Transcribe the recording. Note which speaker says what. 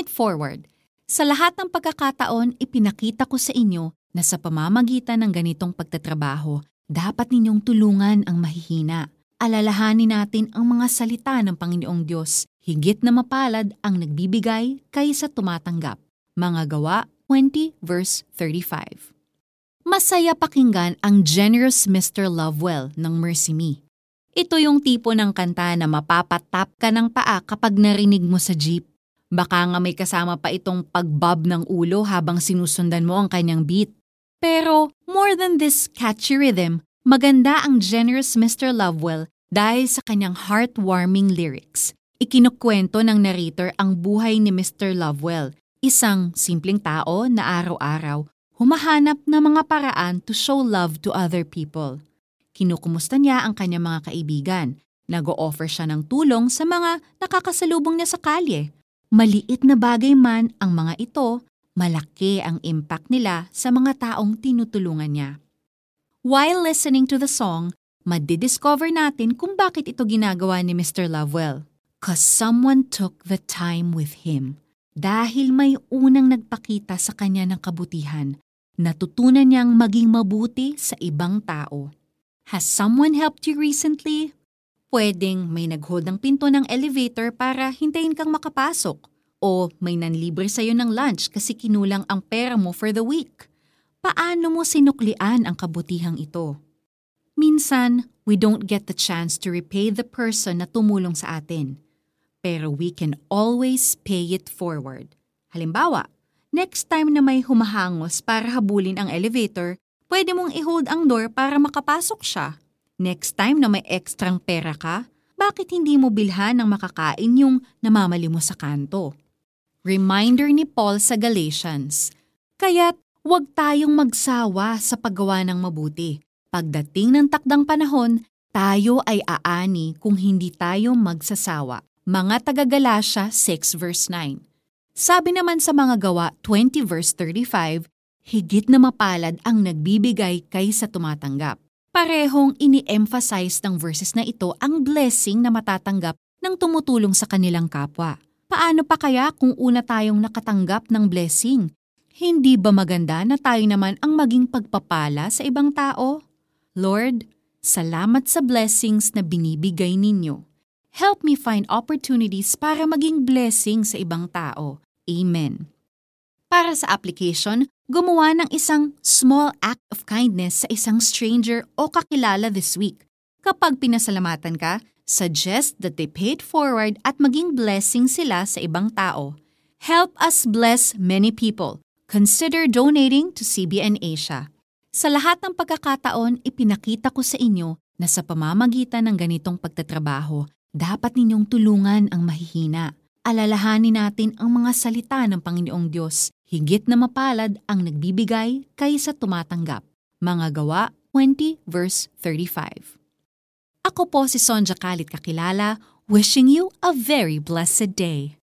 Speaker 1: it forward. Sa lahat ng pagkakataon, ipinakita ko sa inyo na sa pamamagitan ng ganitong pagtatrabaho, dapat ninyong tulungan ang mahihina. Alalahanin natin ang mga salita ng Panginoong Diyos, higit na mapalad ang nagbibigay kaysa tumatanggap. Mga gawa 20 verse 35. Masaya pakinggan ang Generous Mr. Lovewell ng Mercy Me. Ito yung tipo ng kanta na mapapatap ka ng paa kapag narinig mo sa jeep. Baka nga may kasama pa itong pagbob ng ulo habang sinusundan mo ang kanyang beat. Pero more than this catchy rhythm, maganda ang Generous Mr. Lovewell dahil sa kanyang heartwarming lyrics. Ikinukwento ng narrator ang buhay ni Mr. Lovewell, isang simpleng tao na araw-araw humahanap ng mga paraan to show love to other people. Kinukumusta niya ang kanyang mga kaibigan. Nag-o-offer siya ng tulong sa mga nakakasalubong niya sa kalye. Maliit na bagay man ang mga ito, malaki ang impact nila sa mga taong tinutulungan niya. While listening to the song, madidiscover natin kung bakit ito ginagawa ni Mr. Lovewell. Cause someone took the time with him. Dahil may unang nagpakita sa kanya ng kabutihan, natutunan niyang maging mabuti sa ibang tao. Has someone helped you recently? Pwedeng may nag-hold ng pinto ng elevator para hintayin kang makapasok. O may nanlibre sa'yo ng lunch kasi kinulang ang pera mo for the week. Paano mo sinuklian ang kabutihang ito? Minsan, we don't get the chance to repay the person na tumulong sa atin. Pero we can always pay it forward. Halimbawa, next time na may humahangos para habulin ang elevator, pwede mong i-hold ang door para makapasok siya. Next time na may ekstrang pera ka, bakit hindi mo bilhan ng makakain yung namamali mo sa kanto? Reminder ni Paul sa Galatians, Kaya't huwag tayong magsawa sa paggawa ng mabuti. Pagdating ng takdang panahon, tayo ay aani kung hindi tayo magsasawa. Mga taga-Galasya 6 verse 9. Sabi naman sa mga gawa 20 verse 35, higit na mapalad ang nagbibigay kaysa tumatanggap. Parehong ini-emphasize ng verses na ito ang blessing na matatanggap ng tumutulong sa kanilang kapwa. Paano pa kaya kung una tayong nakatanggap ng blessing? Hindi ba maganda na tayo naman ang maging pagpapala sa ibang tao? Lord, salamat sa blessings na binibigay ninyo. Help me find opportunities para maging blessing sa ibang tao. Amen. Para sa application, gumawa ng isang small act of kindness sa isang stranger o kakilala this week. Kapag pinasalamatan ka, suggest that they pay it forward at maging blessing sila sa ibang tao. Help us bless many people. Consider donating to CBN Asia. Sa lahat ng pagkakataon, ipinakita ko sa inyo na sa pamamagitan ng ganitong pagtatrabaho, dapat ninyong tulungan ang mahihina. Alalahanin natin ang mga salita ng Panginoong Diyos, higit na mapalad ang nagbibigay kaysa tumatanggap. Mga gawa 20 verse 35. Ako po si Sonja Kalit Kakilala, wishing you a very blessed day.